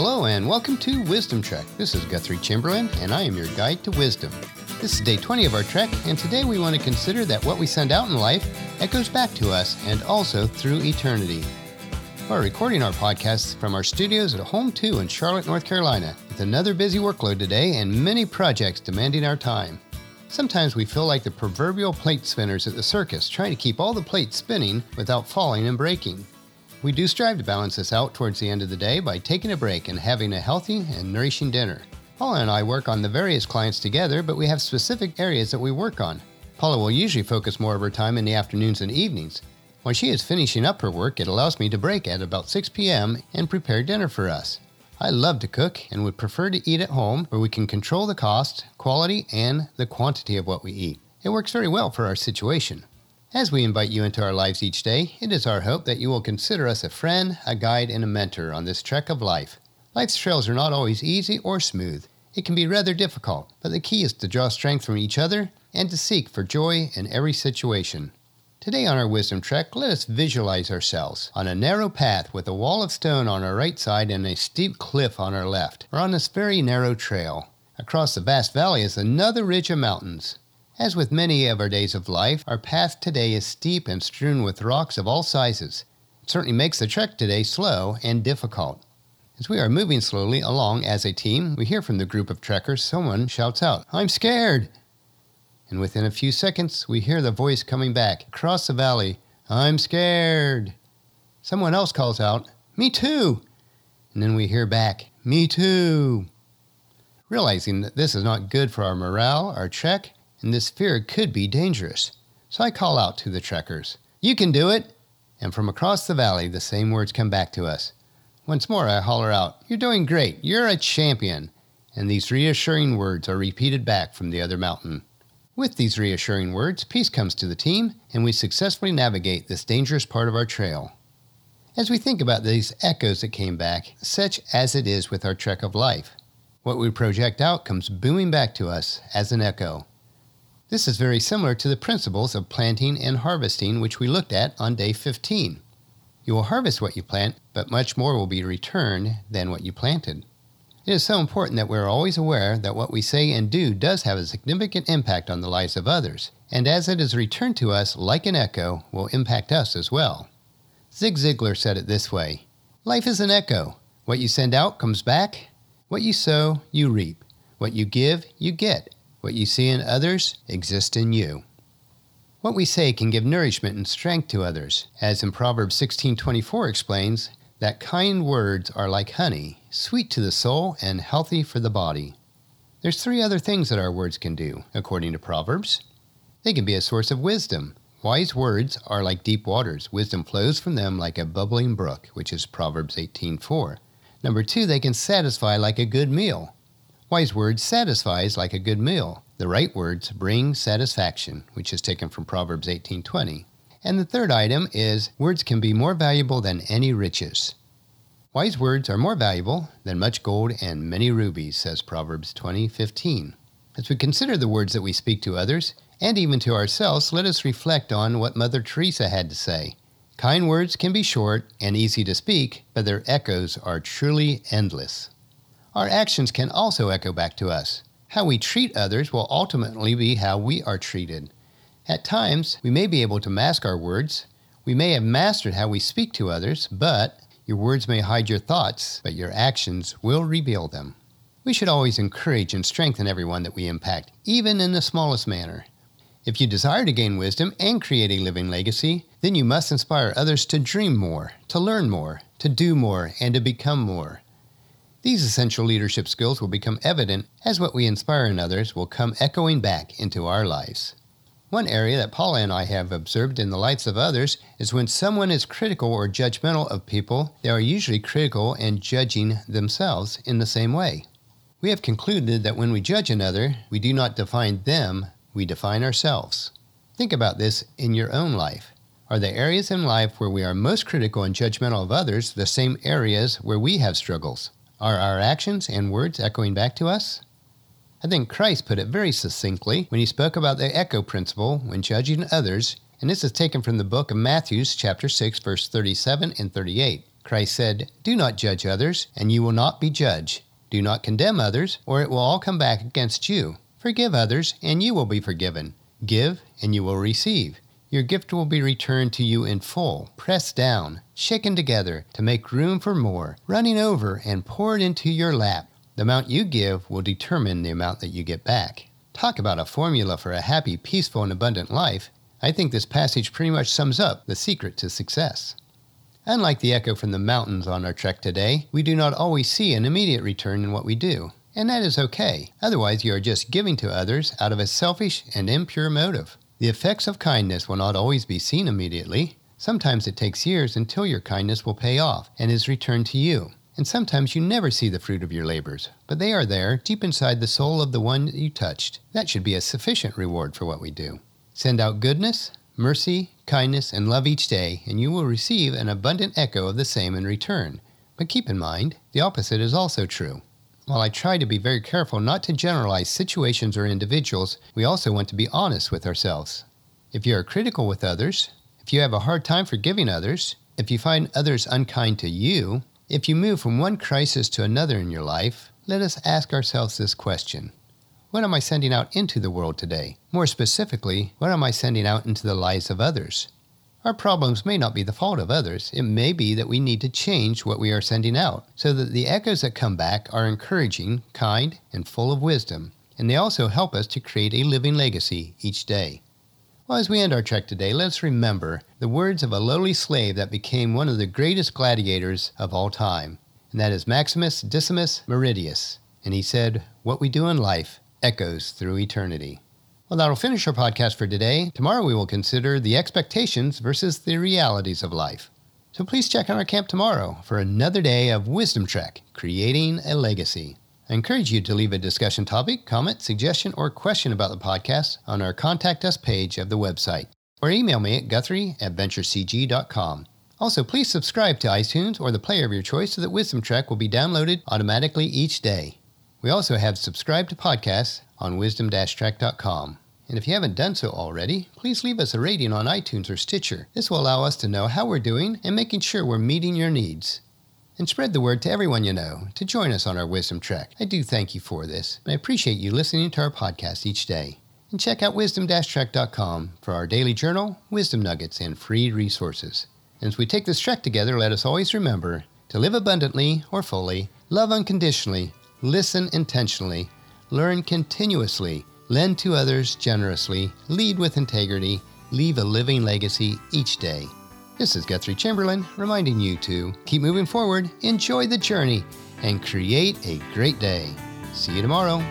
Hello and welcome to Wisdom Trek. This is Guthrie Chamberlain and I am your guide to wisdom. This is day 20 of our trek, and today we want to consider that what we send out in life echoes back to us and also through eternity. We're recording our podcasts from our studios at Home 2 in Charlotte, North Carolina, with another busy workload today and many projects demanding our time. Sometimes we feel like the proverbial plate spinners at the circus, trying to keep all the plates spinning without falling and breaking. We do strive to balance this out towards the end of the day by taking a break and having a healthy and nourishing dinner. Paula and I work on the various clients together, but we have specific areas that we work on. Paula will usually focus more of her time in the afternoons and evenings. When she is finishing up her work, it allows me to break at about 6 p.m. and prepare dinner for us. I love to cook and would prefer to eat at home where we can control the cost, quality, and the quantity of what we eat. It works very well for our situation. As we invite you into our lives each day, it is our hope that you will consider us a friend, a guide, and a mentor on this trek of life. Life's trails are not always easy or smooth. It can be rather difficult, but the key is to draw strength from each other and to seek for joy in every situation. Today on our wisdom trek, let us visualize ourselves on a narrow path with a wall of stone on our right side and a steep cliff on our left. We're on this very narrow trail. Across the vast valley is another ridge of mountains. As with many of our days of life, our path today is steep and strewn with rocks of all sizes. It certainly makes the trek today slow and difficult. As we are moving slowly along as a team, we hear from the group of trekkers someone shouts out, I'm scared! and within a few seconds we hear the voice coming back across the valley I'm scared. Someone else calls out, Me too. And then we hear back, Me too. Realizing that this is not good for our morale, our trek, and this fear could be dangerous. So I call out to the trekkers, You can do it! And from across the valley, the same words come back to us. Once more, I holler out, You're doing great! You're a champion! And these reassuring words are repeated back from the other mountain. With these reassuring words, peace comes to the team, and we successfully navigate this dangerous part of our trail. As we think about these echoes that came back, such as it is with our trek of life, what we project out comes booming back to us as an echo. This is very similar to the principles of planting and harvesting, which we looked at on day 15. You will harvest what you plant, but much more will be returned than what you planted. It is so important that we are always aware that what we say and do does have a significant impact on the lives of others, and as it is returned to us like an echo, will impact us as well. Zig Ziglar said it this way Life is an echo. What you send out comes back. What you sow, you reap. What you give, you get. What you see in others exists in you. What we say can give nourishment and strength to others, as in Proverbs 16:24 explains, that kind words are like honey, sweet to the soul and healthy for the body. There's three other things that our words can do, according to Proverbs. They can be a source of wisdom. Wise words are like deep waters. Wisdom flows from them like a bubbling brook, which is Proverbs 18:4. Number 2, they can satisfy like a good meal. Wise words satisfies like a good meal. The right words bring satisfaction, which is taken from Proverbs 18:20. And the third item is words can be more valuable than any riches. Wise words are more valuable than much gold and many rubies, says Proverbs 20:15. As we consider the words that we speak to others and even to ourselves, let us reflect on what Mother Teresa had to say. Kind words can be short and easy to speak, but their echoes are truly endless. Our actions can also echo back to us. How we treat others will ultimately be how we are treated. At times, we may be able to mask our words. We may have mastered how we speak to others, but your words may hide your thoughts, but your actions will reveal them. We should always encourage and strengthen everyone that we impact, even in the smallest manner. If you desire to gain wisdom and create a living legacy, then you must inspire others to dream more, to learn more, to do more, and to become more. These essential leadership skills will become evident as what we inspire in others will come echoing back into our lives. One area that Paula and I have observed in the lives of others is when someone is critical or judgmental of people, they are usually critical and judging themselves in the same way. We have concluded that when we judge another, we do not define them, we define ourselves. Think about this in your own life. Are the areas in life where we are most critical and judgmental of others the same areas where we have struggles? Are our actions and words echoing back to us? I think Christ put it very succinctly when he spoke about the echo principle when judging others, and this is taken from the book of Matthew, chapter 6, verse 37 and 38. Christ said, Do not judge others, and you will not be judged. Do not condemn others, or it will all come back against you. Forgive others, and you will be forgiven. Give, and you will receive. Your gift will be returned to you in full, pressed down, shaken together to make room for more, running over and poured into your lap. The amount you give will determine the amount that you get back. Talk about a formula for a happy, peaceful, and abundant life. I think this passage pretty much sums up the secret to success. Unlike the echo from the mountains on our trek today, we do not always see an immediate return in what we do. And that is okay. Otherwise, you are just giving to others out of a selfish and impure motive. The effects of kindness will not always be seen immediately. Sometimes it takes years until your kindness will pay off and is returned to you. And sometimes you never see the fruit of your labors, but they are there, deep inside the soul of the one you touched. That should be a sufficient reward for what we do. Send out goodness, mercy, kindness, and love each day, and you will receive an abundant echo of the same in return. But keep in mind, the opposite is also true. While I try to be very careful not to generalize situations or individuals, we also want to be honest with ourselves. If you are critical with others, if you have a hard time forgiving others, if you find others unkind to you, if you move from one crisis to another in your life, let us ask ourselves this question What am I sending out into the world today? More specifically, what am I sending out into the lives of others? Our problems may not be the fault of others. It may be that we need to change what we are sending out so that the echoes that come back are encouraging, kind, and full of wisdom, and they also help us to create a living legacy each day. Well, as we end our trek today, let's remember the words of a lowly slave that became one of the greatest gladiators of all time, and that is Maximus Decimus Meridius. And he said, What we do in life echoes through eternity. Well, that'll finish our podcast for today. Tomorrow we will consider the expectations versus the realities of life. So please check out our camp tomorrow for another day of Wisdom Trek, creating a legacy. I encourage you to leave a discussion topic, comment, suggestion, or question about the podcast on our Contact Us page of the website, or email me at guthrie at venturecg.com. Also, please subscribe to iTunes or the player of your choice so that Wisdom Trek will be downloaded automatically each day. We also have subscribed to podcasts on wisdom-trek.com. And if you haven't done so already, please leave us a rating on iTunes or Stitcher. This will allow us to know how we're doing and making sure we're meeting your needs. And spread the word to everyone you know to join us on our Wisdom Trek. I do thank you for this, and I appreciate you listening to our podcast each day. And check out wisdom-trek.com for our daily journal, wisdom nuggets, and free resources. And as we take this trek together, let us always remember to live abundantly or fully, love unconditionally, listen intentionally, learn continuously, lend to others generously, lead with integrity, leave a living legacy each day. This is Guthrie Chamberlain reminding you to keep moving forward, enjoy the journey, and create a great day. See you tomorrow.